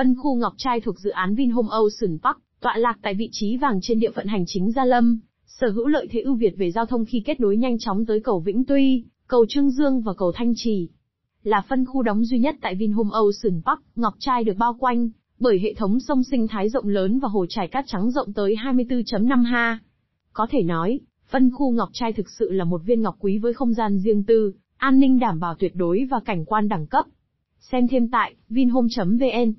Phân khu Ngọc Trai thuộc dự án Vinhome Ocean Park, tọa lạc tại vị trí vàng trên địa phận hành chính Gia Lâm, sở hữu lợi thế ưu việt về giao thông khi kết nối nhanh chóng tới cầu Vĩnh Tuy, cầu Trương Dương và cầu Thanh Trì. Là phân khu đóng duy nhất tại Vinhome Ocean Park, Ngọc Trai được bao quanh bởi hệ thống sông sinh thái rộng lớn và hồ trải cát trắng rộng tới 24.5 ha. Có thể nói, phân khu Ngọc Trai thực sự là một viên ngọc quý với không gian riêng tư, an ninh đảm bảo tuyệt đối và cảnh quan đẳng cấp. Xem thêm tại vinhome.vn